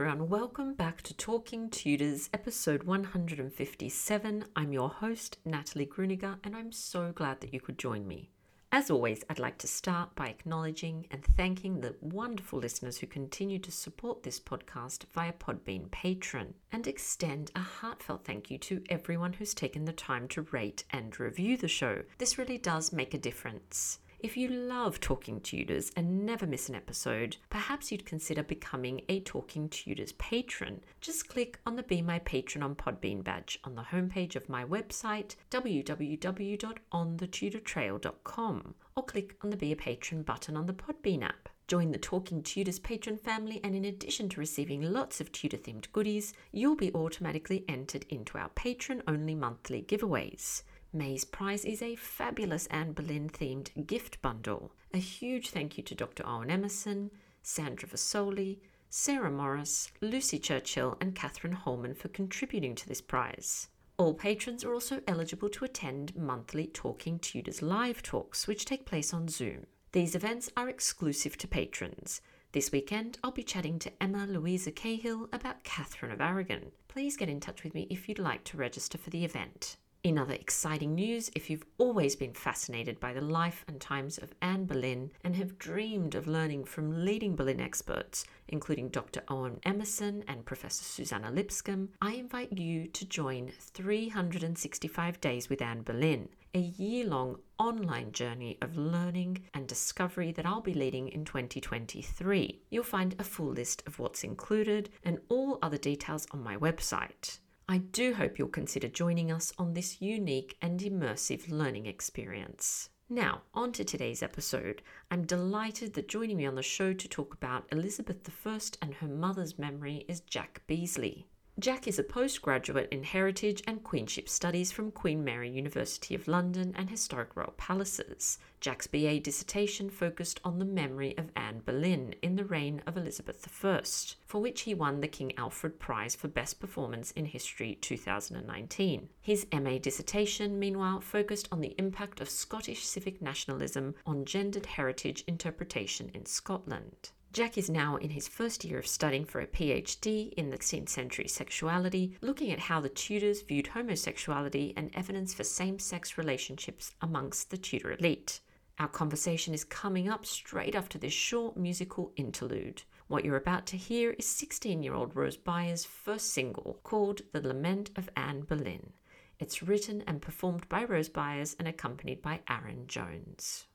Everyone. Welcome back to Talking Tudors, episode 157. I'm your host, Natalie Grueninger, and I'm so glad that you could join me. As always, I'd like to start by acknowledging and thanking the wonderful listeners who continue to support this podcast via Podbean Patron, and extend a heartfelt thank you to everyone who's taken the time to rate and review the show. This really does make a difference. If you love Talking Tudors and never miss an episode, perhaps you'd consider becoming a Talking Tudors patron. Just click on the Be My Patron on Podbean badge on the homepage of my website, www.onthetudortrail.com, or click on the Be a Patron button on the Podbean app. Join the Talking Tudors patron family, and in addition to receiving lots of Tudor themed goodies, you'll be automatically entered into our patron only monthly giveaways. May's prize is a fabulous Anne Boleyn themed gift bundle. A huge thank you to Dr. Owen Emerson, Sandra Vasoli, Sarah Morris, Lucy Churchill, and Catherine Holman for contributing to this prize. All patrons are also eligible to attend monthly Talking Tudors live talks, which take place on Zoom. These events are exclusive to patrons. This weekend, I'll be chatting to Emma Louisa Cahill about Catherine of Aragon. Please get in touch with me if you'd like to register for the event. In other exciting news, if you've always been fascinated by the life and times of Anne Boleyn and have dreamed of learning from leading Boleyn experts, including Dr. Owen Emerson and Professor Suzannah Lipscomb, I invite you to join 365 Days with Anne Boleyn, a year long online journey of learning and discovery that I'll be leading in 2023. You'll find a full list of what's included and all other details on my website. I do hope you'll consider joining us on this unique and immersive learning experience. Now, on to today's episode. I'm delighted that joining me on the show to talk about Elizabeth I and her mother's memory is Jack Beazley. Jack is a postgraduate in Heritage and Queenship Studies from Queen Mary University of London and Historic Royal Palaces. Jack's BA dissertation focused on the memory of Anne Boleyn in the reign of Elizabeth I, for which he won the King Alfred Prize for Best Performance in History 2019. His MA dissertation, meanwhile, focused on the impact of Scottish civic nationalism on gendered heritage interpretation in Scotland. Jack is now in his first year of studying for a PhD in the 16th century sexuality, looking at how the Tudors viewed homosexuality and evidence for same sex relationships amongst the Tudor elite. Our conversation is coming up straight after this short musical interlude. What you're about to hear is 16 year old Rose Byers' first single called The Lament of Anne Boleyn. It's written and performed by Rose Byers and accompanied by Aaron Jones.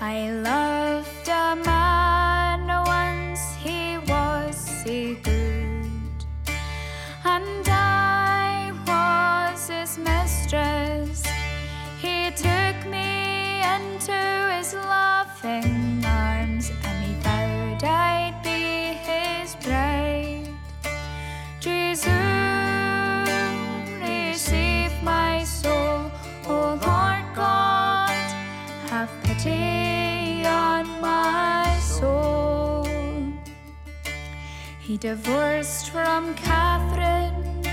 I loved a man once, he was Sigurd, and I was his mistress. He took me into his loving arms, and he vowed I'd be his bride. Jesus, receive my soul, O Lord God, have pity. Divorced from Catherine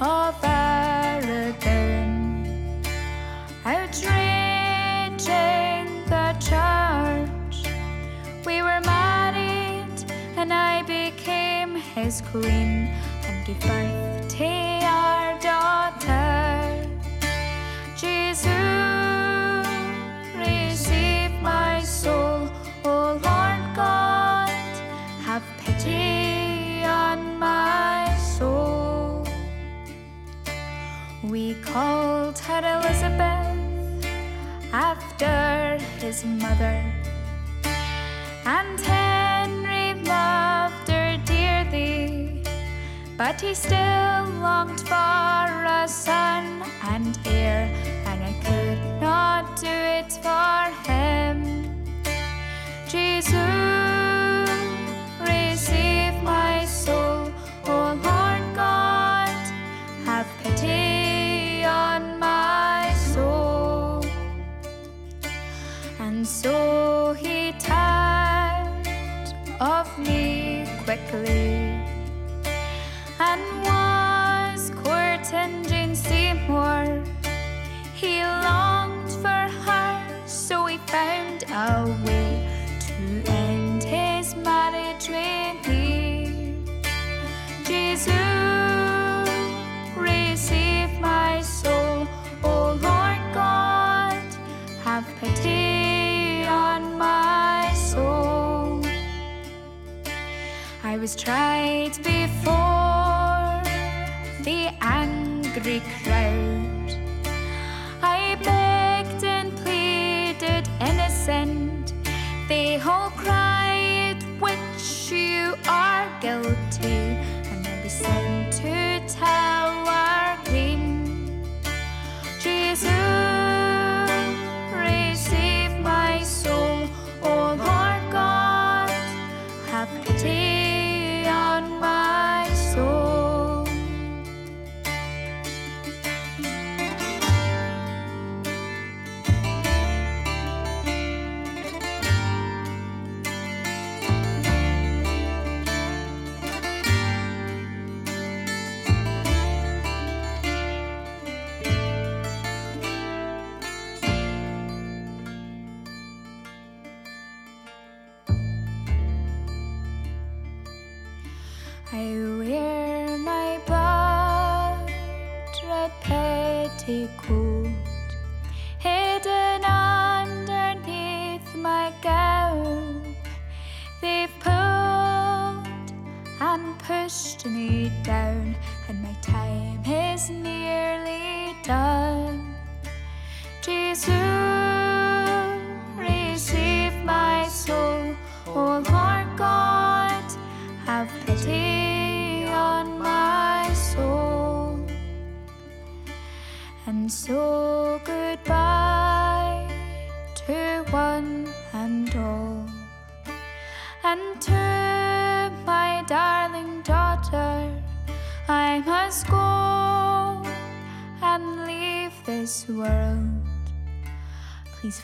of Aragon, outraging the church. We were married, and I became his queen and gave birth to our daughter. Jesus, Her Elizabeth after his mother. And Henry loved her dearly, but he still longed for a son and heir, and I could not do it for him. Jesus,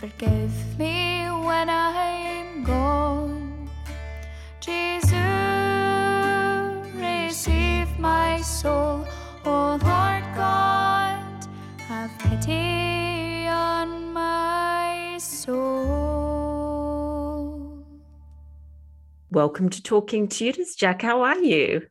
forgive me when I'm gone. Jesus, receive my soul, O Lord God, have pity on my soul. Welcome to Talking Tudors, Jack. How are you?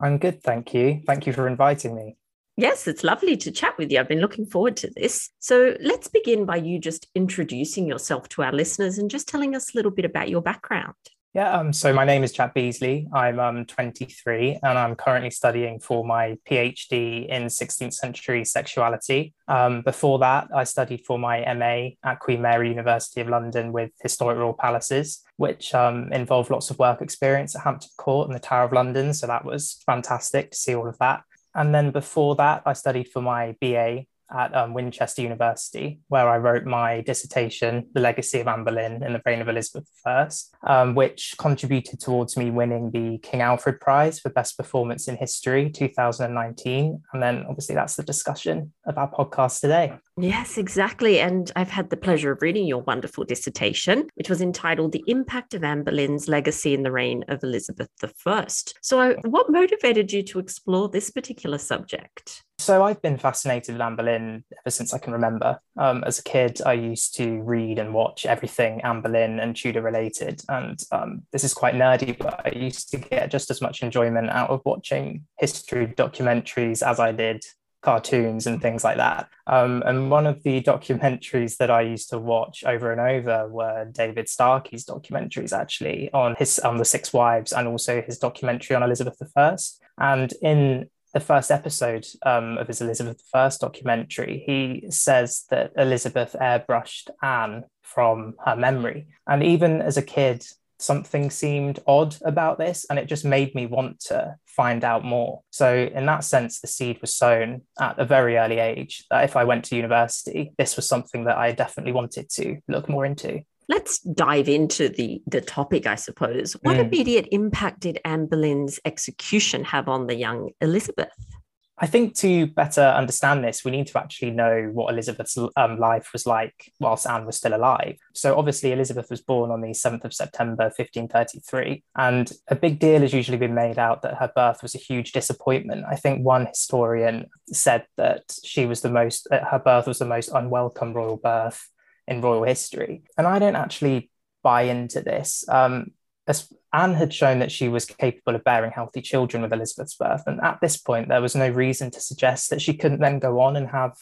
I'm good, thank you. Thank you for inviting me. Yes, it's lovely to chat with you. I've been looking forward to this. So let's begin by you just introducing yourself to our listeners and just telling us a little bit about your background. Yeah, um, so my name is Jack Beasley. I'm um, 23 and I'm currently studying for my PhD in 16th century sexuality. Um, before that, I studied for my MA at Queen Mary University of London with Historic Royal Palaces, which um, involved lots of work experience at Hampton Court and the Tower of London. So that was fantastic to see all of that. And then before that, I studied for my BA at um, Winchester University, where I wrote my dissertation, The Legacy of Anne Boleyn in the Reign of Elizabeth I, um, which contributed towards me winning the King Alfred Prize for Best Performance in History 2019. And then obviously that's the discussion of our podcast today. Yes, exactly. And I've had the pleasure of reading your wonderful dissertation, which was entitled The Impact of Anne Boleyn's Legacy in the Reign of Elizabeth I. So, what motivated you to explore this particular subject? So I've been fascinated with Anne Boleyn ever since I can remember. Um, as a kid, I used to read and watch everything Anne Boleyn and Tudor related. And um, this is quite nerdy, but I used to get just as much enjoyment out of watching history documentaries as I did cartoons and things like that. Um, and one of the documentaries that I used to watch over and over were David Starkey's documentaries, actually, on his on the Six Wives, and also his documentary on Elizabeth I. And in the first episode um, of his Elizabeth I documentary, he says that Elizabeth airbrushed Anne from her memory. And even as a kid, something seemed odd about this and it just made me want to find out more. So in that sense the seed was sown at a very early age that if i went to university this was something that i definitely wanted to look more into. Let's dive into the the topic i suppose. What mm. immediate impact did anne boleyn's execution have on the young elizabeth I think to better understand this, we need to actually know what Elizabeth's um, life was like whilst Anne was still alive. So, obviously, Elizabeth was born on the 7th of September, 1533, and a big deal has usually been made out that her birth was a huge disappointment. I think one historian said that she was the most, her birth was the most unwelcome royal birth in royal history. And I don't actually buy into this. Um, as Anne had shown that she was capable of bearing healthy children with Elizabeth's birth. And at this point, there was no reason to suggest that she couldn't then go on and have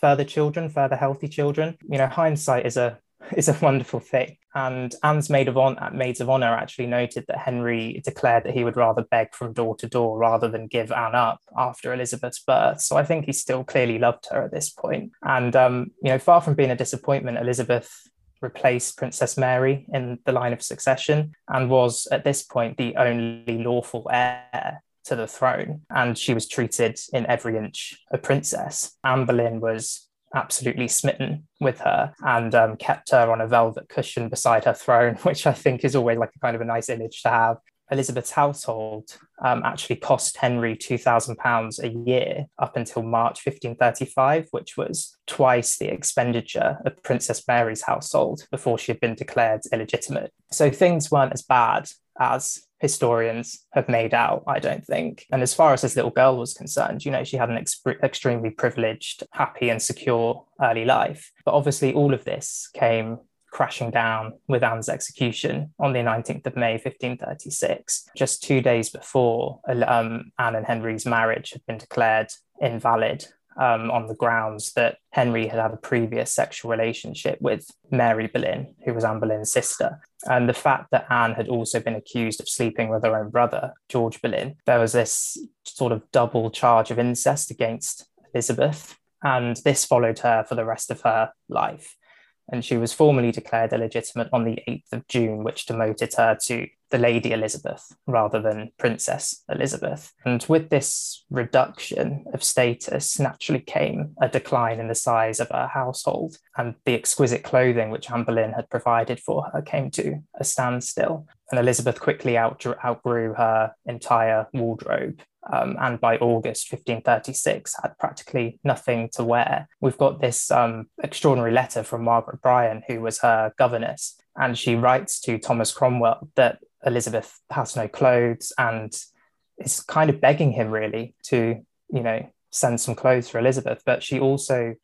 further children, further healthy children. You know, hindsight is a is a wonderful thing. And Anne's maid of honor, maids of honor actually noted that Henry declared that he would rather beg from door to door rather than give Anne up after Elizabeth's birth. So I think he still clearly loved her at this point. And um, you know, far from being a disappointment, Elizabeth replace Princess Mary in the line of succession and was at this point the only lawful heir to the throne. And she was treated in every inch a princess. Anne Boleyn was absolutely smitten with her and um, kept her on a velvet cushion beside her throne, which I think is always like a kind of a nice image to have. Elizabeth's household um, actually cost Henry £2,000 a year up until March 1535, which was twice the expenditure of Princess Mary's household before she had been declared illegitimate. So things weren't as bad as historians have made out, I don't think. And as far as this little girl was concerned, you know, she had an exp- extremely privileged, happy, and secure early life. But obviously, all of this came crashing down with Anne's execution on the 19th of May, 1536, just two days before um, Anne and Henry's marriage had been declared invalid um, on the grounds that Henry had had a previous sexual relationship with Mary Boleyn, who was Anne Boleyn's sister. And the fact that Anne had also been accused of sleeping with her own brother, George Boleyn, there was this sort of double charge of incest against Elizabeth. And this followed her for the rest of her life and she was formally declared illegitimate on the 8th of June, which demoted her to the Lady Elizabeth rather than Princess Elizabeth. And with this reduction of status, naturally came a decline in the size of her household, and the exquisite clothing which Anne Boleyn had provided for her came to a standstill. And Elizabeth quickly outgrew her entire wardrobe um, and by August 1536 had practically nothing to wear. We've got this um, extraordinary letter from Margaret Bryan, who was her governess, and she writes to Thomas Cromwell that Elizabeth has no clothes and is kind of begging him really to, you know, send some clothes for Elizabeth. But she also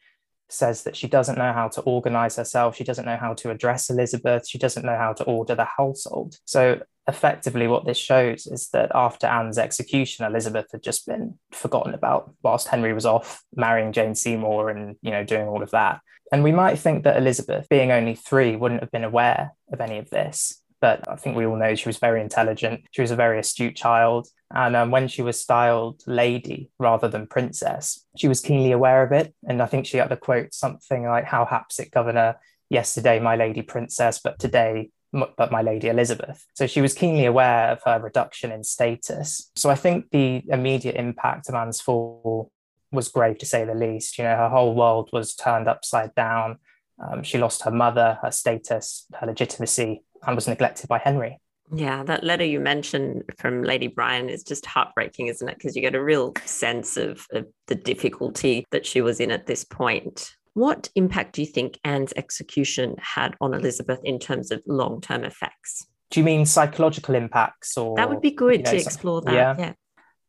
says that she doesn't know how to organize herself. She doesn't know how to address Elizabeth. She doesn't know how to order the household. So effectively what this shows is that after Anne's execution, Elizabeth had just been forgotten about whilst Henry was off marrying Jane Seymour and you know doing all of that. And we might think that Elizabeth, being only three, wouldn't have been aware of any of this. But I think we all know she was very intelligent. She was a very astute child. And um, when she was styled lady rather than princess, she was keenly aware of it. And I think she had to quote something like, How haps it, Governor? Yesterday, my lady princess, but today, but my lady Elizabeth. So she was keenly aware of her reduction in status. So I think the immediate impact of Anne's fall was grave to say the least. You know, her whole world was turned upside down. Um, she lost her mother, her status, her legitimacy, and was neglected by Henry. Yeah, that letter you mentioned from Lady Bryan is just heartbreaking, isn't it? Because you get a real sense of, of the difficulty that she was in at this point. What impact do you think Anne's execution had on Elizabeth in terms of long term effects? Do you mean psychological impacts or that would be good you know, to explore that? Yeah. yeah.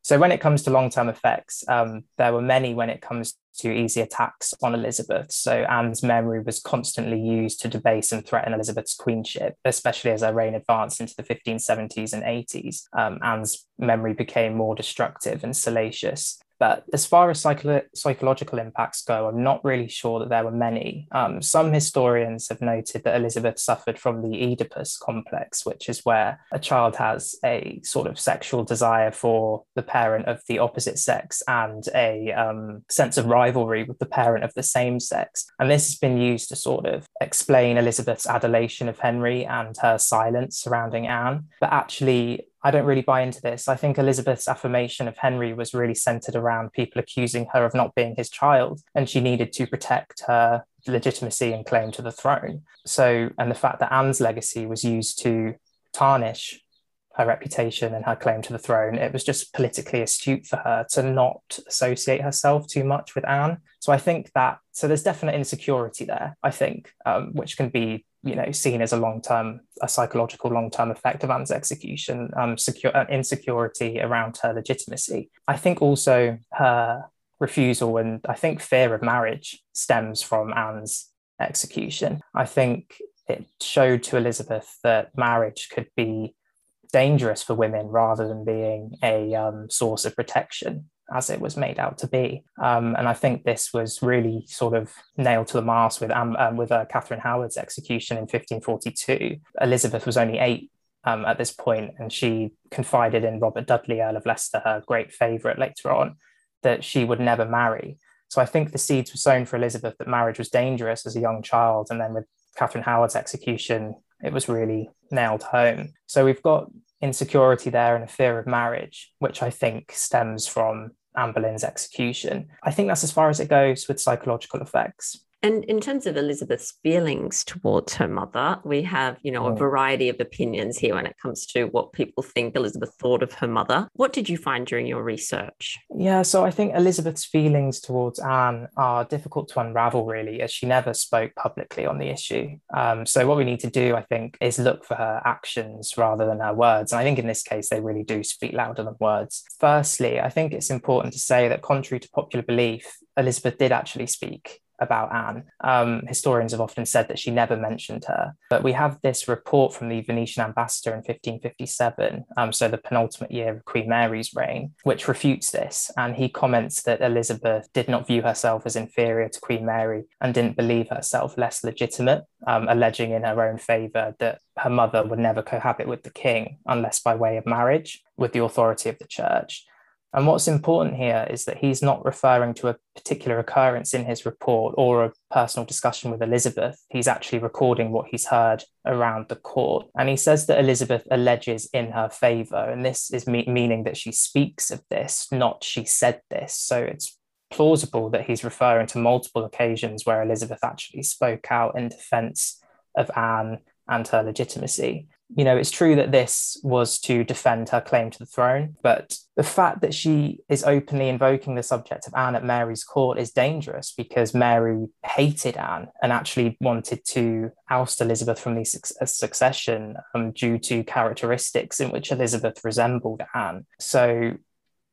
So when it comes to long-term effects, um, there were many when it comes to easy attacks on Elizabeth. So Anne's memory was constantly used to debase and threaten Elizabeth's queenship, especially as her reign advanced into the 1570s and 80s. Um, Anne's memory became more destructive and salacious. But as far as psycho- psychological impacts go, I'm not really sure that there were many. Um, some historians have noted that Elizabeth suffered from the Oedipus complex, which is where a child has a sort of sexual desire for the parent of the opposite sex and a um, sense of rivalry with the parent of the same sex. And this has been used to sort of explain Elizabeth's adulation of Henry and her silence surrounding Anne. But actually, I don't really buy into this. I think Elizabeth's affirmation of Henry was really centered around people accusing her of not being his child, and she needed to protect her legitimacy and claim to the throne. So, and the fact that Anne's legacy was used to tarnish her reputation and her claim to the throne, it was just politically astute for her to not associate herself too much with Anne. So I think that so there's definite insecurity there. I think, um, which can be you know seen as a long term a psychological long term effect of Anne's execution um secure uh, insecurity around her legitimacy. I think also her refusal and I think fear of marriage stems from Anne's execution. I think it showed to Elizabeth that marriage could be dangerous for women rather than being a um, source of protection as it was made out to be. Um, and I think this was really sort of nailed to the mast with um, um, with uh, Catherine Howard's execution in 1542. Elizabeth was only eight um, at this point, and she confided in Robert Dudley, Earl of Leicester, her great favourite later on, that she would never marry. So I think the seeds were sown for Elizabeth that marriage was dangerous as a young child, and then with Catherine Howard's execution, it was really nailed home. So we've got insecurity there and a fear of marriage, which I think stems from Anne Boleyn's execution. I think that's as far as it goes with psychological effects. And in terms of Elizabeth's feelings towards her mother, we have, you know, a mm. variety of opinions here when it comes to what people think Elizabeth thought of her mother. What did you find during your research? Yeah, so I think Elizabeth's feelings towards Anne are difficult to unravel, really, as she never spoke publicly on the issue. Um, so what we need to do, I think, is look for her actions rather than her words. And I think in this case, they really do speak louder than words. Firstly, I think it's important to say that contrary to popular belief, Elizabeth did actually speak about Anne. Um, historians have often said that she never mentioned her, but we have this report from the Venetian ambassador in 1557, um, so the penultimate year of Queen Mary's reign, which refutes this. And he comments that Elizabeth did not view herself as inferior to Queen Mary and didn't believe herself less legitimate, um, alleging in her own favour that her mother would never cohabit with the king unless by way of marriage with the authority of the church. And what's important here is that he's not referring to a particular occurrence in his report or a personal discussion with Elizabeth. He's actually recording what he's heard around the court. And he says that Elizabeth alleges in her favor. And this is me- meaning that she speaks of this, not she said this. So it's plausible that he's referring to multiple occasions where Elizabeth actually spoke out in defense of Anne and her legitimacy you know, it's true that this was to defend her claim to the throne, but the fact that she is openly invoking the subject of Anne at Mary's court is dangerous because Mary hated Anne and actually wanted to oust Elizabeth from the succession um, due to characteristics in which Elizabeth resembled Anne. So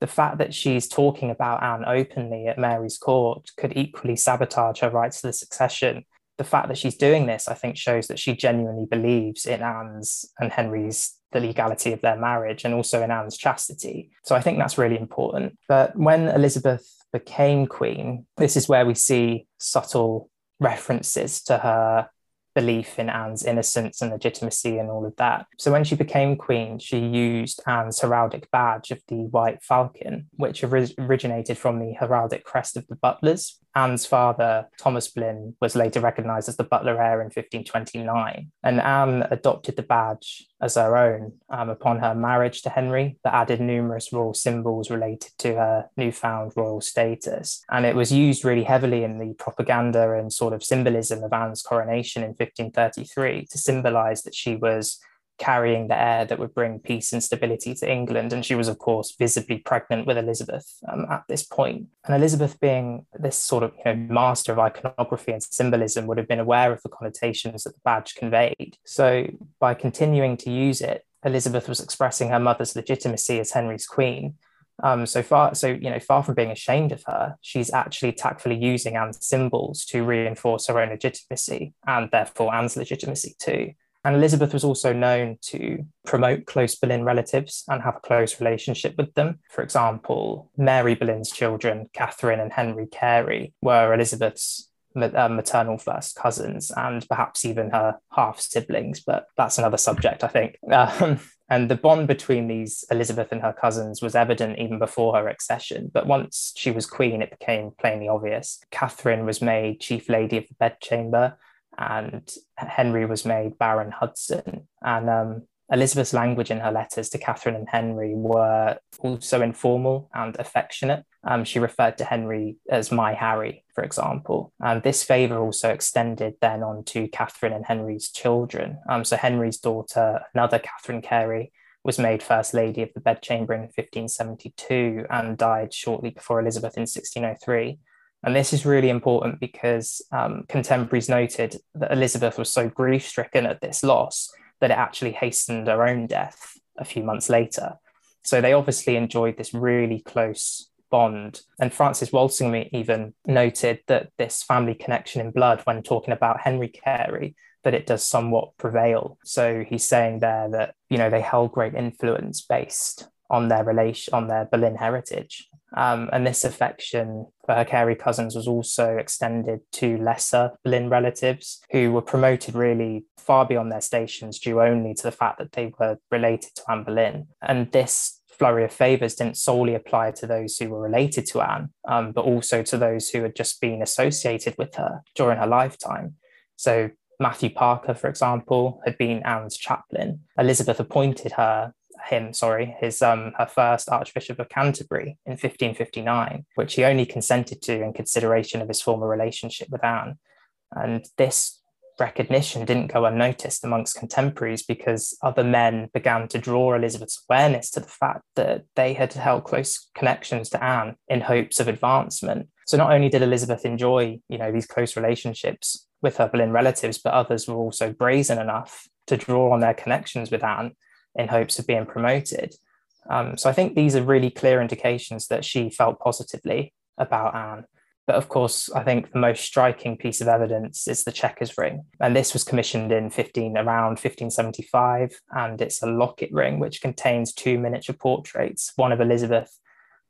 the fact that she's talking about Anne openly at Mary's court could equally sabotage her rights to the succession the fact that she's doing this, I think, shows that she genuinely believes in Anne's and Henry's the legality of their marriage and also in Anne's chastity. So I think that's really important. But when Elizabeth became queen, this is where we see subtle references to her belief in Anne's innocence and legitimacy and all of that. So when she became queen, she used Anne's heraldic badge of the white falcon, which originated from the heraldic crest of the Butlers. Anne's father, Thomas Boleyn, was later recognised as the Butler heir in 1529, and Anne adopted the badge as her own um, upon her marriage to Henry that added numerous royal symbols related to her newfound royal status. And it was used really heavily in the propaganda and sort of symbolism of Anne's coronation in 1533 to symbolise that she was carrying the heir that would bring peace and stability to England. And she was, of course, visibly pregnant with Elizabeth um, at this point. And Elizabeth, being this sort of you know, master of iconography and symbolism, would have been aware of the connotations that the badge conveyed. So, by continuing to use it, Elizabeth was expressing her mother's legitimacy as Henry's queen. Um, so far, so you know, far from being ashamed of her, she's actually tactfully using Anne's symbols to reinforce her own legitimacy and therefore Anne's legitimacy too. And Elizabeth was also known to promote close Boleyn relatives and have a close relationship with them. For example, Mary Boleyn's children, Catherine and Henry Carey, were Elizabeth's uh, maternal first cousins and perhaps even her half siblings, but that's another subject, I think. Um, and the bond between these Elizabeth and her cousins was evident even before her accession. But once she was queen, it became plainly obvious. Catherine was made chief lady of the bedchamber, and Henry was made Baron Hunsdon. And um, Elizabeth's language in her letters to Catherine and Henry were also informal and affectionate. Um, she referred to Henry as my Harry, for example. And this favour also extended then on to Catherine and Henry's children. Um, so Henry's daughter, another Catherine Carey, was made First Lady of the Bedchamber in 1572 and died shortly before Elizabeth in 1603. And this is really important because um, contemporaries noted that Elizabeth was so grief stricken at this loss that it actually hastened her own death a few months later. So they obviously enjoyed this really close bond. And Francis Walsingham even noted that this family connection in blood, when talking about Henry Carey, that it does somewhat prevail. So he's saying there that, you know, they held great influence based on their relation, on their Boleyn heritage. Um, and this affection for her Carey cousins was also extended to lesser Boleyn relatives who were promoted really far beyond their stations due only to the fact that they were related to Anne Boleyn. And this flurry of favours didn't solely apply to those who were related to Anne, um, but also to those who had just been associated with her during her lifetime. So Matthew Parker, for example, had been Anne's chaplain. Elizabeth appointed her him, sorry, his um, her first Archbishop of Canterbury in 1559, which he only consented to in consideration of his former relationship with Anne. And this recognition didn't go unnoticed amongst contemporaries because other men began to draw Elizabeth's awareness to the fact that they had held close connections to Anne in hopes of advancement. So not only did Elizabeth enjoy, you know, these close relationships with her Boleyn relatives, but others were also brazen enough to draw on their connections with Anne in hopes of being promoted. Um, so I think these are really clear indications that she felt positively about Anne. But of course, I think the most striking piece of evidence is the Chequers ring. And this was commissioned in 15 around 1575. And it's a locket ring which contains two miniature portraits, one of Elizabeth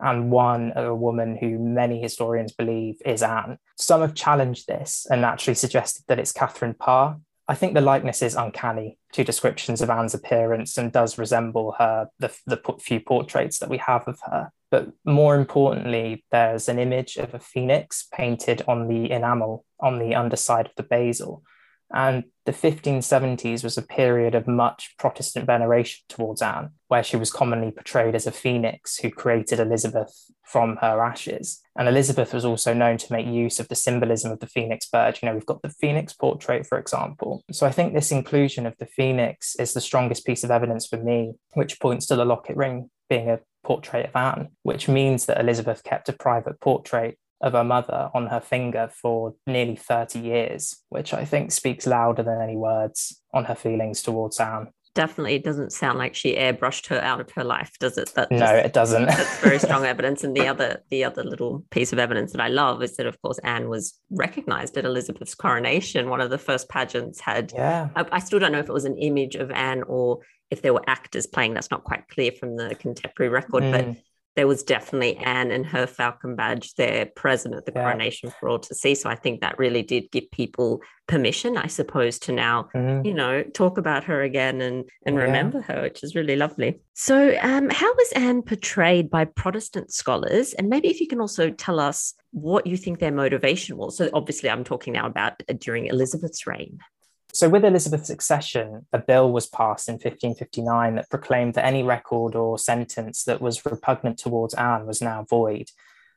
and one of a woman who many historians believe is Anne. Some have challenged this and actually suggested that it's Catherine Parr, I think the likeness is uncanny to descriptions of Anne's appearance and does resemble her, the, the few portraits that we have of her. But more importantly, there's an image of a phoenix painted on the enamel on the underside of the bezel. And the 1570s was a period of much Protestant veneration towards Anne, where she was commonly portrayed as a phoenix who created Elizabeth from her ashes. And Elizabeth was also known to make use of the symbolism of the phoenix bird. You know, we've got the phoenix portrait, for example. So I think this inclusion of the phoenix is the strongest piece of evidence for me, which points to the locket ring being a portrait of Anne, which means that Elizabeth kept a private portrait of her mother on her finger for nearly 30 years, which I think speaks louder than any words on her feelings towards Anne. Definitely doesn't sound like she airbrushed her out of her life, does it? That no, it doesn't. that's very strong evidence. And the other, the other little piece of evidence that I love is that, of course, Anne was recognised at Elizabeth's coronation. One of the first pageants had. Yeah. I, I still don't know if it was an image of Anne or if there were actors playing. That's not quite clear from the contemporary record, mm. but there was definitely Anne and her falcon badge there present at the Yeah. coronation for all to see. So I think that really did give people permission, I suppose, to now Mhm. you know talk about her again and and Yeah. remember her which is really lovely so um how was anne portrayed by protestant scholars and maybe if you can also tell us what you think their motivation was so obviously i'm talking now about during elizabeth's reign So, with Elizabeth's accession, a bill was passed in 1559 that proclaimed that any record or sentence that was repugnant towards Anne was now void.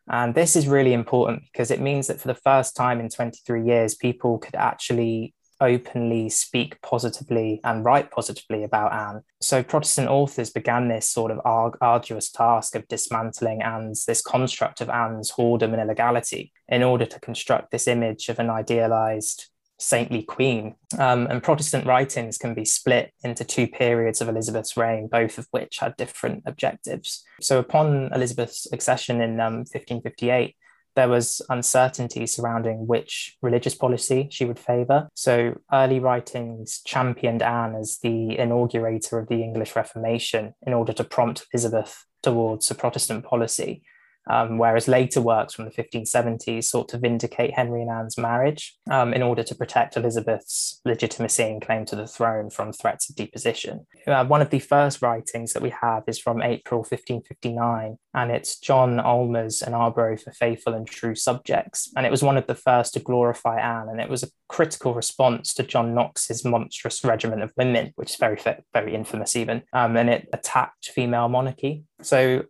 And this is really important because it means that for the first time in 23 years, people could actually openly speak positively and write positively about Anne. So, Protestant authors began this sort of ar- arduous task of dismantling Anne's, this construct of Anne's whoredom and illegality, in order to construct this image of an idealized saintly queen. Um, and Protestant writings can be split into two periods of Elizabeth's reign, both of which had different objectives. So, upon Elizabeth's accession in um, 1558, there was uncertainty surrounding which religious policy she would favour. So, early writings championed Anne as the inaugurator of the English Reformation in order to prompt Elizabeth towards a Protestant policy. Um, whereas later works from the 1570s sought to vindicate Henry and Anne's marriage um, in order to protect Elizabeth's legitimacy and claim to the throne from threats of deposition. Uh, one of the first writings that we have is from April 1559, and it's John Aylmer's An Harborowe for Faithful and True Subjects. And it was one of the first to glorify Anne, and it was a critical response to John Knox's monstrous regiment of women, which is very, very infamous even, um, and it attacked female monarchy. So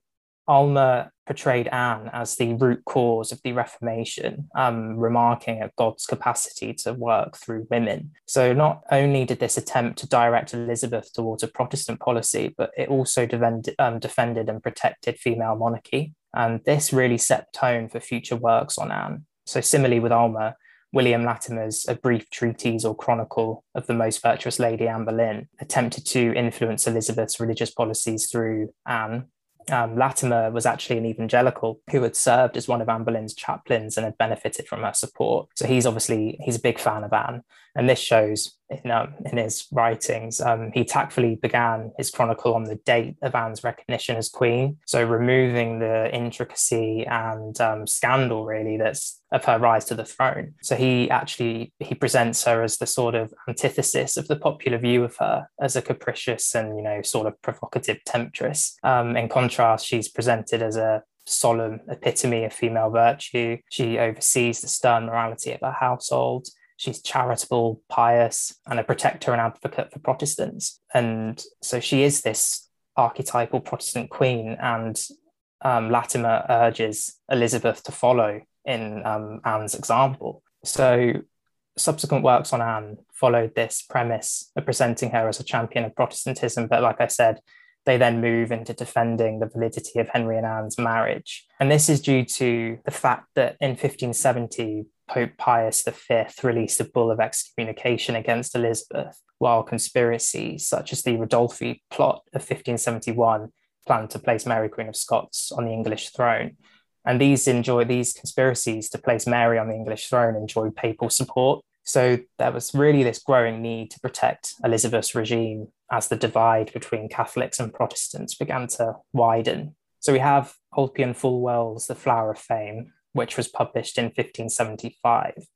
Aylmer portrayed Anne as the root cause of the Reformation, um, remarking at God's capacity to work through women. So, not only did this attempt to direct Elizabeth towards a Protestant policy, but it also defended, um, defended and protected female monarchy. And this really set the tone for future works on Anne. So, similarly with Aylmer, William Latimer's A Brief Treatise or Chronicle of the Most Virtuous Lady Anne Boleyn attempted to influence Elizabeth's religious policies through Anne, um, Latimer was actually an evangelical who had served as one of Anne Boleyn's chaplains and had benefited from her support. So he's obviously he's a big fan of Anne, and this shows in um, in his writings. Um, he tactfully began his chronicle on the date of Anne's recognition as queen, so removing the intricacy and um, scandal really that's of her rise to the throne. So he actually he presents her as the sort of antithesis of the popular view of her as a capricious and you know sort of provocative temptress. Um, in contrast, she's presented as a solemn epitome of female virtue. She oversees the stern morality of her household. She's charitable, pious, and a protector and advocate for Protestants. And so she is this archetypal Protestant queen. And um, Latimer urges Elizabeth to follow in um, Anne's example. So subsequent works on Anne followed this premise of presenting her as a champion of Protestantism. But like I said, they then move into defending the validity of Henry and Anne's marriage. And this is due to the fact that in 1570, Pope Pius V released a bull of excommunication against Elizabeth, while conspiracies such as the Ridolfi plot of 1571 planned to place Mary Queen of Scots on the English throne. And these enjoy these conspiracies to place Mary on the English throne enjoyed papal support. So there was really this growing need to protect Elizabeth's regime as the divide between Catholics and Protestants began to widen. So we have Ulpian Fulwell's The Flower of Fame, which was published in 1575.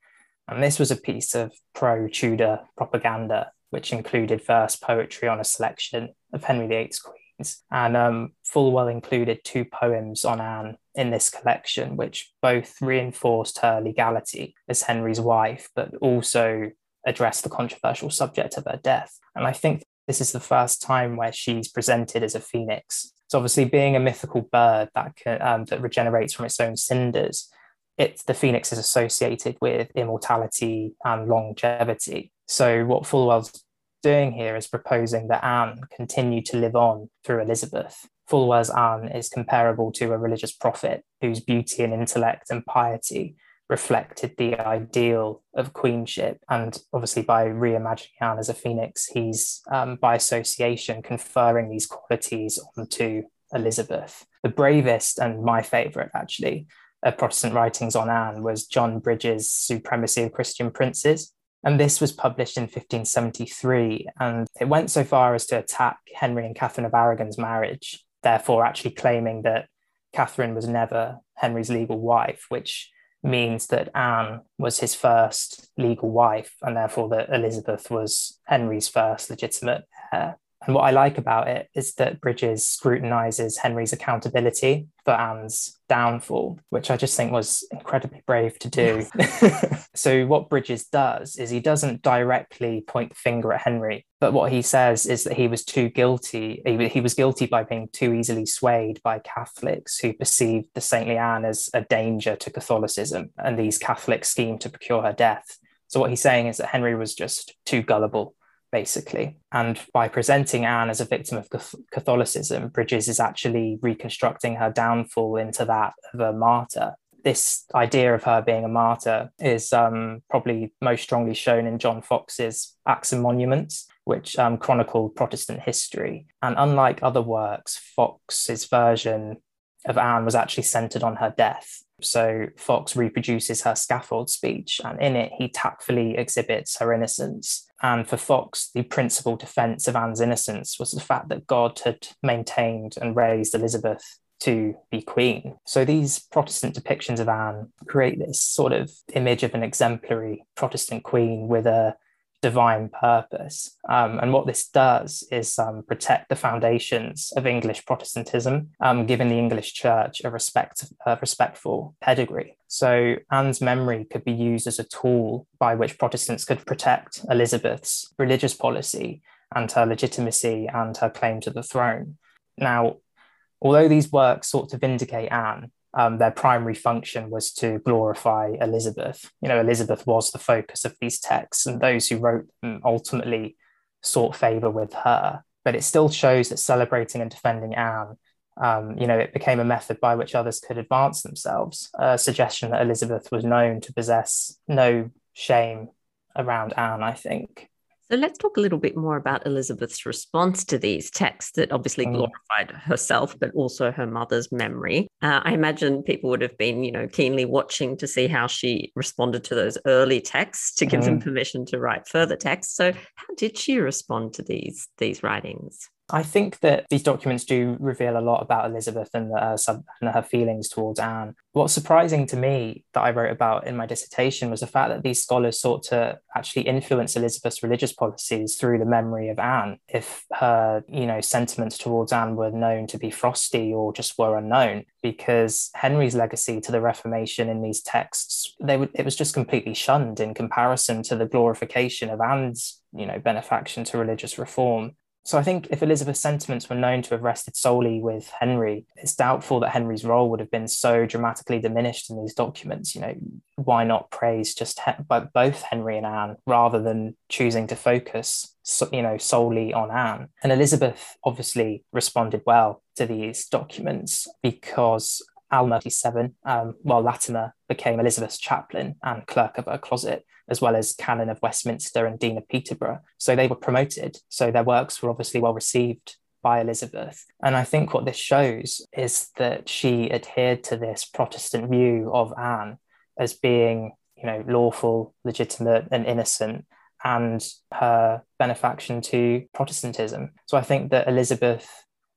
And this was a piece of pro Tudor propaganda, which included verse poetry on a selection of Henry VIII's queens. And um, Fulwell included two poems on Anne in this collection, which both reinforced her legality as Henry's wife, but also addressed the controversial subject of her death. And I think this is the first time where she's presented as a phoenix. So obviously, being a mythical bird that can, um, that regenerates from its own cinders, it's the phoenix is associated with immortality and longevity. So what Fulwell's doing here is proposing that Anne continue to live on through Elizabeth. Fulwell's Anne is comparable to a religious prophet whose beauty and intellect and piety reflected the ideal of queenship. And obviously, by reimagining Anne as a phoenix, he's um, by association conferring these qualities onto Elizabeth. The bravest and my favorite, actually, of Protestant writings on Anne was John Bridges' Supremacy of Christian Princes. And this was published in 1573. And it went so far as to attack Henry and Catherine of Aragon's marriage, therefore, actually claiming that Catherine was never Henry's legal wife, which means that Anne was his first legal wife, and therefore that Elizabeth was Henry's first legitimate heir. And what I like about it is that Bridges scrutinizes Henry's accountability for Anne's downfall, which I just think was incredibly brave to do. so, what Bridges does is he doesn't directly point the finger at Henry, but what he says is that he was too guilty. He, he was guilty by being too easily swayed by Catholics who perceived the saintly Anne as a danger to Catholicism, and these Catholics schemed to procure her death. So, what he's saying is that Henry was just too gullible basically. And by presenting Anne as a victim of Catholicism, Bridges is actually reconstructing her downfall into that of a martyr. This idea of her being a martyr is um, probably most strongly shown in John Foxe's Acts and Monuments, which um, chronicled Protestant history. And unlike other works, Foxe's version of Anne was actually centered on her death. So Foxe reproduces her scaffold speech, and in it, he tactfully exhibits her innocence. And for Foxe, the principal defense of Anne's innocence was the fact that God had maintained and raised Elizabeth to be queen. So these Protestant depictions of Anne create this sort of image of an exemplary Protestant queen with a divine purpose. Um, and what this does is um, protect the foundations of English Protestantism, um, giving the English Church a respect, a respectful pedigree. So Anne's memory could be used as a tool by which Protestants could protect Elizabeth's religious policy and her legitimacy and her claim to the throne. Now, although these works sought to vindicate Anne, um, their primary function was to glorify Elizabeth. You know, Elizabeth was the focus of these texts, and those who wrote them ultimately sought favor with her. But it still shows that celebrating and defending Anne, um, you know, it became a method by which others could advance themselves. A suggestion that Elizabeth was known to possess no shame around Anne, I think. So let's talk a little bit more about Elizabeth's response to these texts that obviously mm. glorified herself, but also her mother's memory. Uh, I imagine people would have been, you know, keenly watching to see how she responded to those early texts to give mm. them permission to write further texts. So how did she respond to these these writings? I think that these documents do reveal a lot about Elizabeth and, uh, sub- and her feelings towards Anne. What's surprising to me that I wrote about in my dissertation was the fact that these scholars sought to actually influence Elizabeth's religious policies through the memory of Anne. If her, you know, sentiments towards Anne were known to be frosty or just were unknown, because Henry's legacy to the Reformation in these texts, they would it was just completely shunned in comparison to the glorification of Anne's, you know, benefaction to religious reform. So I think if Elizabeth's sentiments were known to have rested solely with Henry, it's doubtful that Henry's role would have been so dramatically diminished in these documents. You know, why not praise just he- both Henry and Anne rather than choosing to focus, you know, solely on Anne? And Elizabeth obviously responded well to these documents because Aylmer 7, um, while Latimer became Elizabeth's chaplain and clerk of her closet, as well as Canon of Westminster and Dean of Peterborough. So they were promoted. So their works were obviously well received by Elizabeth. And I think what this shows is that she adhered to this Protestant view of Anne as being, you know, lawful, legitimate, and innocent, and her benefaction to Protestantism. So I think that Elizabeth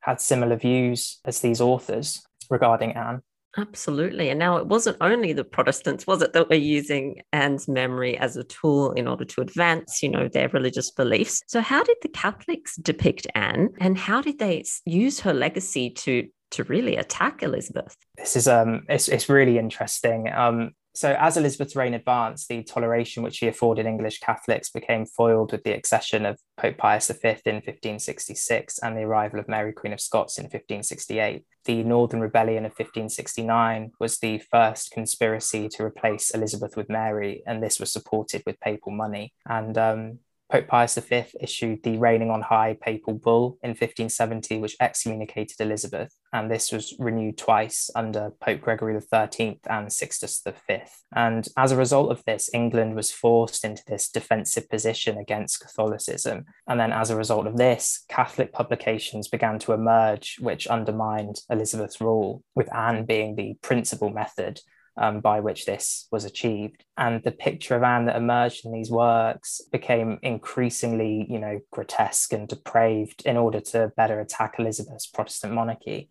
had similar views as these authors regarding Anne. Absolutely. And now it wasn't only the Protestants, was it, that were using Anne's memory as a tool in order to advance, you know, their religious beliefs. So how did the Catholics depict Anne and how did they use her legacy to to really attack Elizabeth? This is um it's it's really interesting. Um so, as Elizabeth's reign advanced, the toleration which she afforded English Catholics became foiled with the accession of Pope Pius V in 1566 and the arrival of Mary, Queen of Scots, in 1568. The Northern Rebellion of 1569 was the first conspiracy to replace Elizabeth with Mary, and this was supported with papal money. And um, Pope Pius V issued the reigning on high papal bull in 1570, which excommunicated Elizabeth, and this was renewed twice under Pope Gregory XIII and Sixtus V. And as a result of this, England was forced into this defensive position against Catholicism. And then, as a result of this, Catholic publications began to emerge, which undermined Elizabeth's rule, with Anne being the principal method um, by which this was achieved. And the picture of Anne that emerged in these works became increasingly, you know, grotesque and depraved in order to better attack Elizabeth's Protestant monarchy.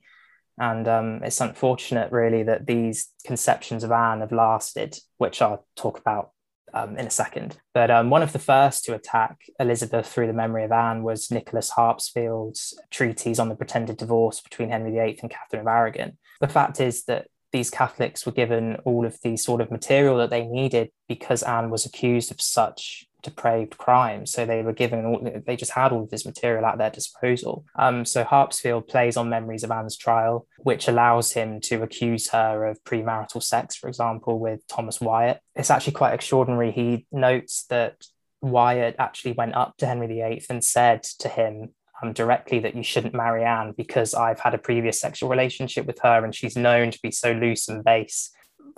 And um, it's unfortunate, really, that these conceptions of Anne have lasted, which I'll talk about um, in a second. But um, one of the first to attack Elizabeth through the memory of Anne was Nicholas Harpsfield's treatise on the pretended divorce between Henry VIII and Catherine of Aragon. The fact is that these Catholics were given all of the sort of material that they needed because Anne was accused of such depraved crime. So they were given all, they just had all of this material at their disposal. Um, so Harpsfield plays on memories of Anne's trial, which allows him to accuse her of premarital sex, for example, with Thomas Wyatt. It's actually quite extraordinary. He notes that Wyatt actually went up to Henry VIII and said to him, um, directly that you shouldn't marry Anne because I've had a previous sexual relationship with her and she's known to be so loose and base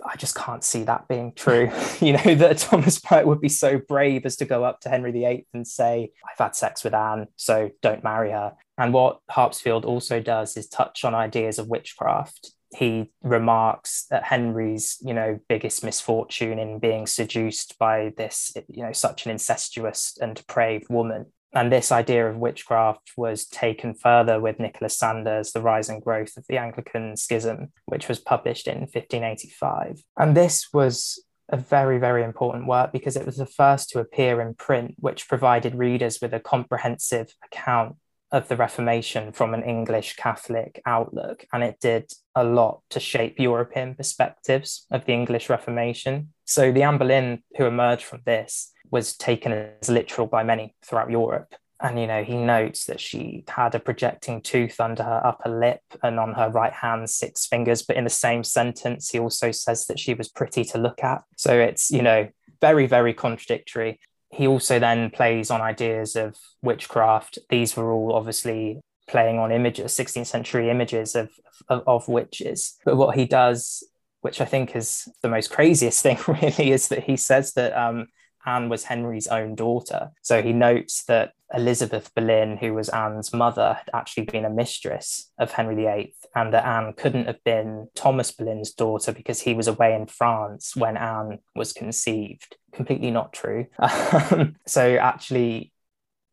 I just can't see that being true. you know, that Thomas Wyatt would be so brave as to go up to Henry VIII and say, I've had sex with Anne, so don't marry her. And what Harpsfield also does is touch on ideas of witchcraft. He remarks that Henry's, you know, biggest misfortune in being seduced by this, you know, such an incestuous and depraved woman and this idea of witchcraft was taken further with Nicholas Sanders, The Rise and Growth of the Anglican Schism, which was published in 1585. And this was a very, very important work because it was the first to appear in print, which provided readers with a comprehensive account of the Reformation from an English Catholic outlook. And it did a lot to shape European perspectives of the English Reformation. So the Anne Boleyn who emerged from this was taken as literal by many throughout Europe. And, you know, he notes that she had a projecting tooth under her upper lip and on her right hand, six fingers. But in the same sentence, he also says that she was pretty to look at. So it's, you know, very, very contradictory. He also then plays on ideas of witchcraft. These were all obviously playing on images, 16th century images of, of, of witches. But what he does, which I think is the most craziest thing, really, is that he says that um, Anne was Henry's own daughter. So he notes that Elizabeth Boleyn, who was Anne's mother, had actually been a mistress of Henry VIII, and that Anne couldn't have been Thomas Boleyn's daughter because he was away in France when Anne was conceived. Completely not true. so actually,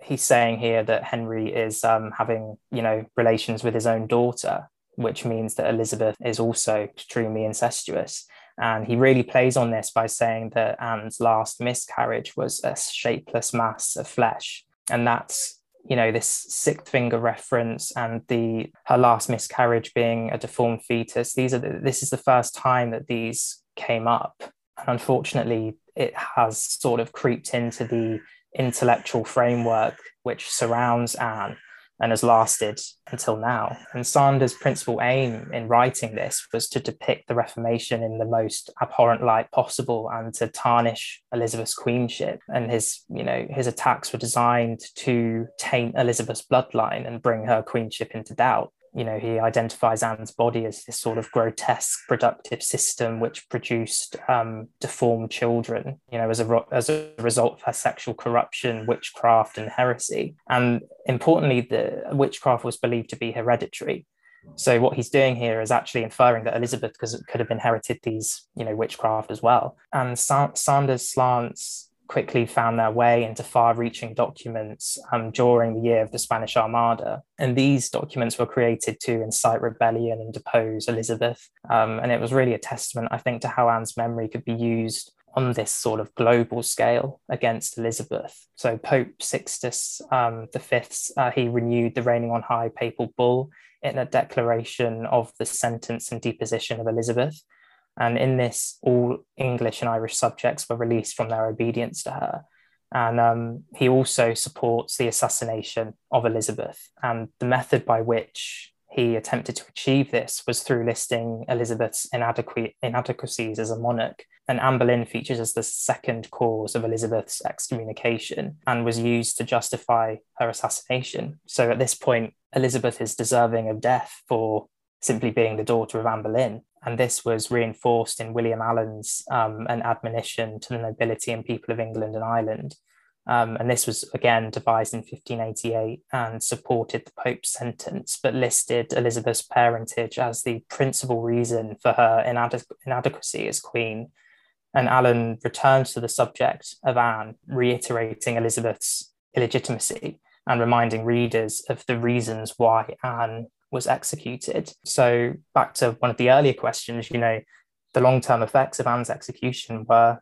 he's saying here that Henry is um, having, you know, relations with his own daughter, which means that Elizabeth is also extremely incestuous. And he really plays on this by saying that Anne's last miscarriage was a shapeless mass of flesh. And that's, you know, this sixth finger reference and the her last miscarriage being a deformed fetus. These are the, this is the first time that these came up. And unfortunately, it has sort of creeped into the intellectual framework which surrounds Anne and has lasted until now. And Sanders' principal aim in writing this was to depict the Reformation in the most abhorrent light possible and to tarnish Elizabeth's queenship. And his, you know, his attacks were designed to taint Elizabeth's bloodline and bring her queenship into doubt you know, he identifies Anne's body as this sort of grotesque productive system which produced um, deformed children, you know, as a, as a result of her sexual corruption, witchcraft, and heresy. And importantly, the witchcraft was believed to be hereditary. So what he's doing here is actually inferring that Elizabeth could have inherited these, you know, witchcraft as well. And Sa- Sanders slants quickly found their way into far reaching documents um, during the year of the Spanish Armada. And these documents were created to incite rebellion and depose Elizabeth. Um, and it was really a testament, I think, to how Anne's memory could be used on this sort of global scale against Elizabeth. So Pope Sixtus um, V, uh, he renewed the reigning on high papal bull in a declaration of the sentence and deposition of Elizabeth. And in this, all English and Irish subjects were released from their obedience to her. And um, he also supports the assassination of Elizabeth. And the method by which he attempted to achieve this was through listing Elizabeth's inadequate, inadequacies as a monarch. And Anne Boleyn features as the second cause of Elizabeth's excommunication and was used to justify her assassination. So at this point, Elizabeth is deserving of death for simply being the daughter of Anne Boleyn. And this was reinforced in William Allen's um, an admonition to the nobility and people of England and Ireland. Um, and this was again devised in 1588 and supported the Pope's sentence, but listed Elizabeth's parentage as the principal reason for her inadequ- inadequacy as queen. And Allen returns to the subject of Anne, reiterating Elizabeth's illegitimacy and reminding readers of the reasons why Anne was executed. So, back to one of the earlier questions, you know, the long term effects of Anne's execution were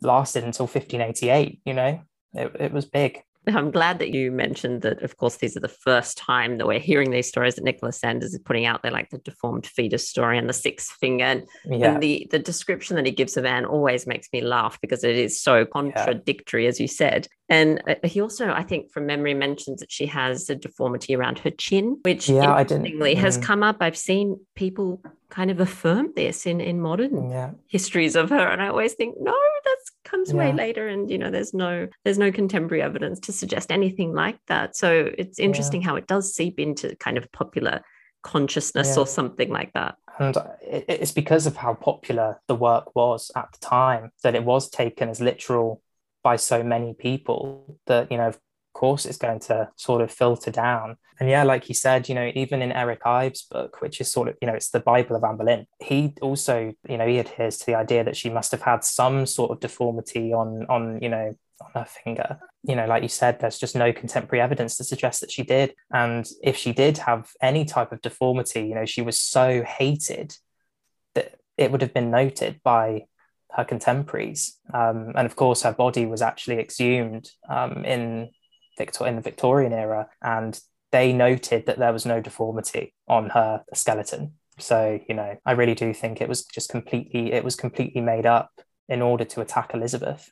lasted until 1588, you know, it, it was big. I'm glad that you mentioned that, of course, these are the first time that we're hearing these stories that Nicholas Sanders is putting out there, like the deformed fetus story and the sixth finger. And, yeah. and the, the description that he gives of Anne always makes me laugh because it is so contradictory, yeah. as you said. And uh, he also, I think, from memory, mentions that she has a deformity around her chin, which yeah, interestingly has mm. come up. I've seen people kind of affirm this in in modern histories of her, and I always think, no, that comes yeah. way later, and you know, there's no there's no contemporary evidence to suggest anything like that. So it's interesting yeah. how it does seep into kind of popular consciousness or something like that. And it's because of how popular the work was at the time that it was taken as literal by so many people that you know course it's going to sort of filter down. And yeah like you said you know even in eric ives book which is sort of you know it's the bible of anne boleyn he also you know he adheres to the idea that she must have had some sort of deformity on on you know on her finger. You know like you said there's just no contemporary evidence to suggest that she did. And if she did have any type of deformity you know she was so hated that it would have been noted by her contemporaries. Um, and of course, her body was actually exhumed um, in, Victor- in the Victorian era, and they noted that there was no deformity on her skeleton. So, you know, I really do think it was just completely, it was completely made up in order to attack Elizabeth.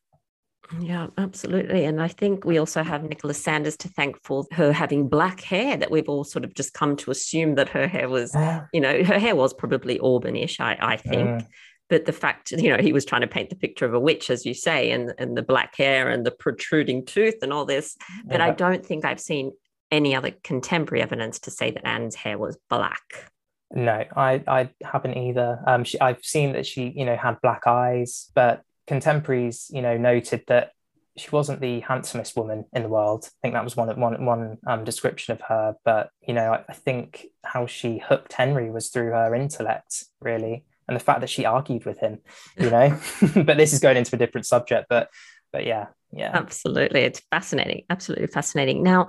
Yeah, absolutely. And I think we also have Nicholas Sanders to thank for her having black hair that we've all sort of just come to assume that her hair was, you know, her hair was probably Auburnish, I, I think. Mm but the fact you know he was trying to paint the picture of a witch as you say and and the black hair and the protruding tooth and all this but yeah. i don't think i've seen any other contemporary evidence to say that anne's hair was black no i i haven't either um she, i've seen that she you know had black eyes but contemporaries you know noted that she wasn't the handsomest woman in the world. I think that was one one one um, description of her. But you know, I, I, think how she hooked Henry was through her intellect, really and the fact that she argued with him, you know. but this is going into a different subject. But but yeah, yeah. Absolutely. It's fascinating. Absolutely fascinating. Now,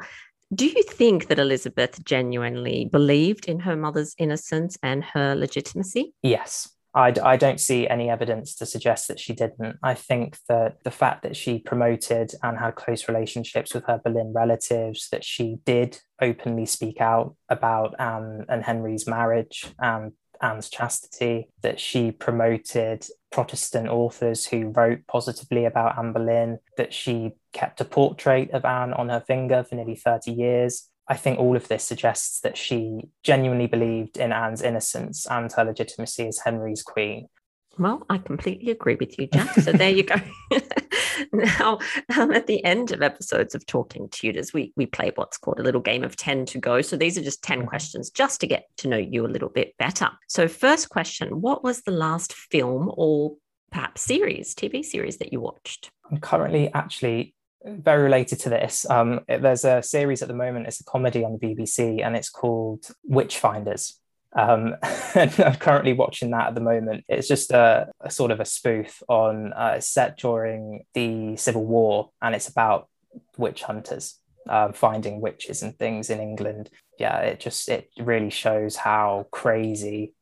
do you think that Elizabeth genuinely believed in her mother's innocence and her legitimacy? Yes. I, I don't see any evidence to suggest that she didn't. I think that the fact that she promoted and had close relationships with her Boleyn relatives, that she did openly speak out about Anne and Henry's marriage and Anne's chastity, that she promoted Protestant authors who wrote positively about Anne Boleyn, that she kept a portrait of Anne on her finger for nearly 30 years. I think all of this suggests that she genuinely believed in Anne's innocence and her legitimacy as Henry's queen. Well, I completely agree with you, Jack. So there you go. now, um, at the end of episodes of Talking Tudors, we, we play what's called a little game of 10 to go. So these are just 10 mm-hmm. questions just to get to know you a little bit better. So, first question What was the last film or perhaps series, TV series that you watched? I'm currently actually very related to this. Um, there's a series at the moment, it's a comedy on the BBC, and it's called Witchfinders. Um, and I'm currently watching that at the moment. It's just a, a sort of a spoof on uh, set during the Civil War, and it's about witch hunters uh, finding witches and things in England. Yeah, it just it really shows how crazy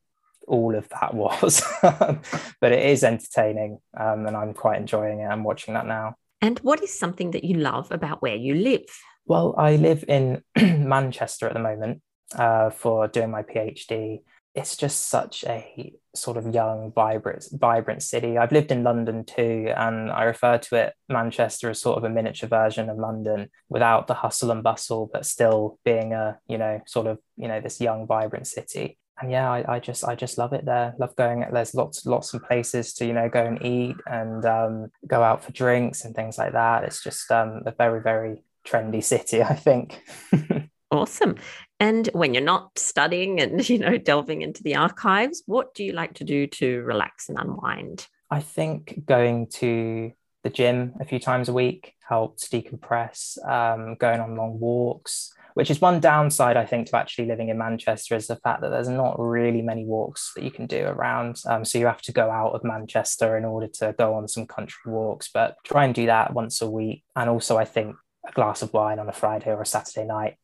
all of that was, but it is entertaining, um, and I'm quite enjoying it. I'm watching that now. And what is something that you love about where you live? Well, I live in Manchester at the moment, uh, for doing my PhD. It's just such a sort of young, vibrant, vibrant city. I've lived in London too, and I refer to it Manchester as sort of a miniature version of London, without the hustle and bustle, but still being a you know sort of you know this young, vibrant city. And yeah, I, I just I just love it there. Love going. There's lots lots of places to you know go and eat and um, go out for drinks and things like that. It's just um, a very very trendy city, I think. Awesome. And when you're not studying and you know delving into the archives, what do you like to do to relax and unwind? I think going to the gym a few times a week helps decompress. Um, going on long walks, which is one downside I think to actually living in Manchester, is the fact that there's not really many walks that you can do around. Um, so you have to go out of Manchester in order to go on some country walks. But try and do that once a week. And also, I think a glass of wine on a Friday or a Saturday night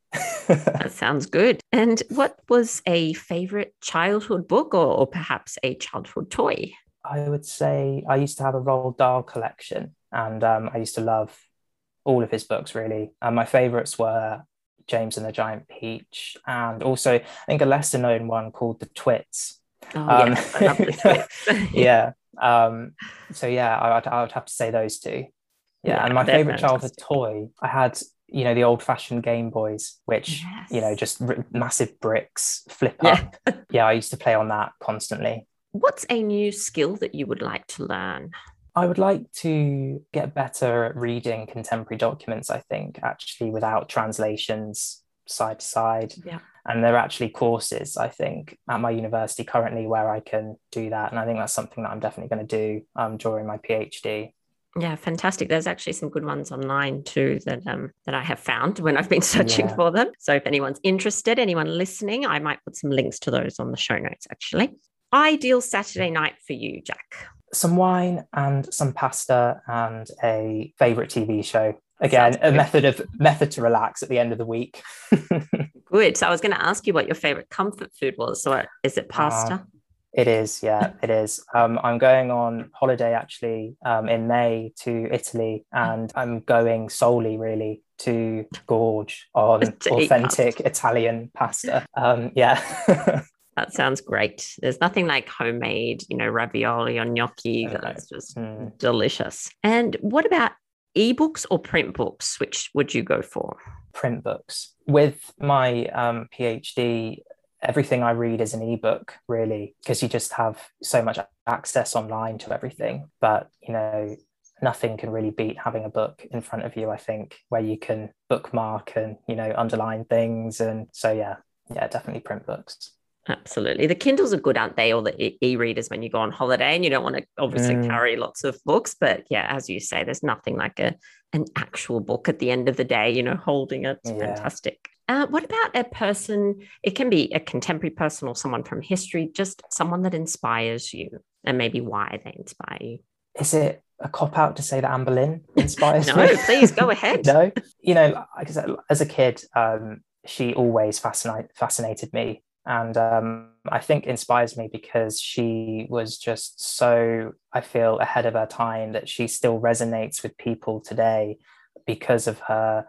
that sounds good. And what was a favorite childhood book or, or perhaps a childhood toy? I would say I used to have a Roald Dahl collection and um, I used to love all of his books really. And my favorites were James and the Giant Peach and also I think a lesser known one called The Twits. Oh, um, yes, I love the Twits. yeah. Um, so yeah, I would, I would have to say those two. Yeah, yeah and my favorite childhood toy, I had you know the old fashioned game boys which yes. you know just r- massive bricks flip up yeah. yeah i used to play on that constantly what's a new skill that you would like to learn I would like to get better at reading contemporary documents, I think, actually without translations side to side. Yeah. And there are actually courses, I think, at my university currently where I can do that. And I think that's something that I'm definitely going to do um, during my PhD. Yeah, fantastic. There's actually some good ones online too that um that I have found when I've been searching yeah. for them. So if anyone's interested, anyone listening, I might put some links to those on the show notes actually. Ideal Saturday night for you, Jack. Some wine and some pasta and a favorite TV show. Again, a method of method to relax at the end of the week. good. So I was going to ask you what your favorite comfort food was. So is it pasta? Uh, it is, yeah, it is. Um, I'm going on holiday actually um, in May to Italy, and I'm going solely really to gorge on to authentic Italian pasta. Um, yeah. that sounds great. There's nothing like homemade, you know, ravioli or gnocchi. Okay. That's just mm. delicious. And what about ebooks or print books? Which would you go for? Print books. With my um, PhD, everything I read is an ebook, really, because you just have so much access online to everything. But, you know, nothing can really beat having a book in front of you, I think, where you can bookmark and, you know, underline things. And so, yeah, yeah, definitely print books. Absolutely. The Kindles are good, aren't they? Or the e readers when you go on holiday and you don't want to obviously mm. carry lots of books. But yeah, as you say, there's nothing like a an actual book at the end of the day, you know, holding it. It's yeah. fantastic. Uh, what about a person? It can be a contemporary person or someone from history, just someone that inspires you and maybe why they inspire you. Is it a cop out to say that Anne Boleyn inspires no, me? No, please go ahead. no, you know, as a kid, um, she always fascinate, fascinated me. And um, I think inspires me because she was just so, I feel, ahead of her time that she still resonates with people today because of her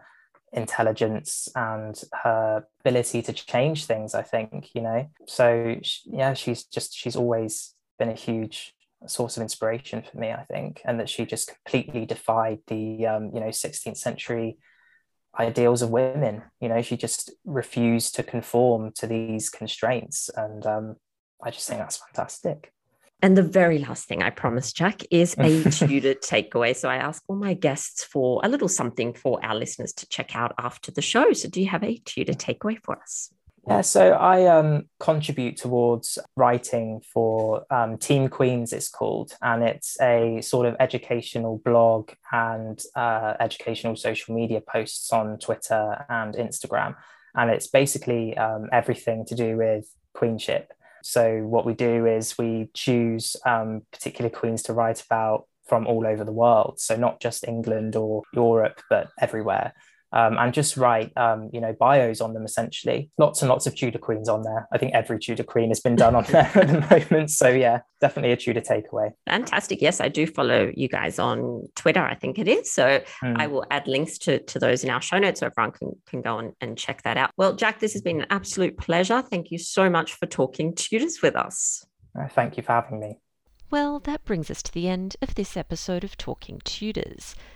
intelligence and her ability to change things i think you know? So yeah she's just she's always been a huge source of inspiration for me i think and that she just completely defied the um, you know 16th century ideals of women. You know she just refused to conform to these constraints and um, i just think that's fantastic and the very last thing I promise, Jack, is a Tudor takeaway. So I ask all my guests for a little something for our listeners to check out after the show. So do you have a Tudor takeaway for us? Yeah, so I um, contribute towards writing for um, Teen Queens, it's called, and it's a sort of educational blog and uh, educational social media posts on Twitter and Instagram. And it's basically um, everything to do with queenship. So what we do is we choose um, particular queens to write about from all over the world. So not just England or Europe, but everywhere um, and just write, um, you know, bios on them essentially. Lots and lots of Tudor queens on there. I think every Tudor queen has been done on there at the moment. So yeah, definitely a Tudor takeaway. Fantastic. Yes, I do follow you guys on Twitter. I think it is. So mm. I will add links to, to those in our show notes so everyone can, can go and, and check that out. Well, Jack, this has been an absolute pleasure. Thank you so much for talking Tudors with us. Uh, thank you for having me. Well, that brings us to the end of this episode of Talking Tudors.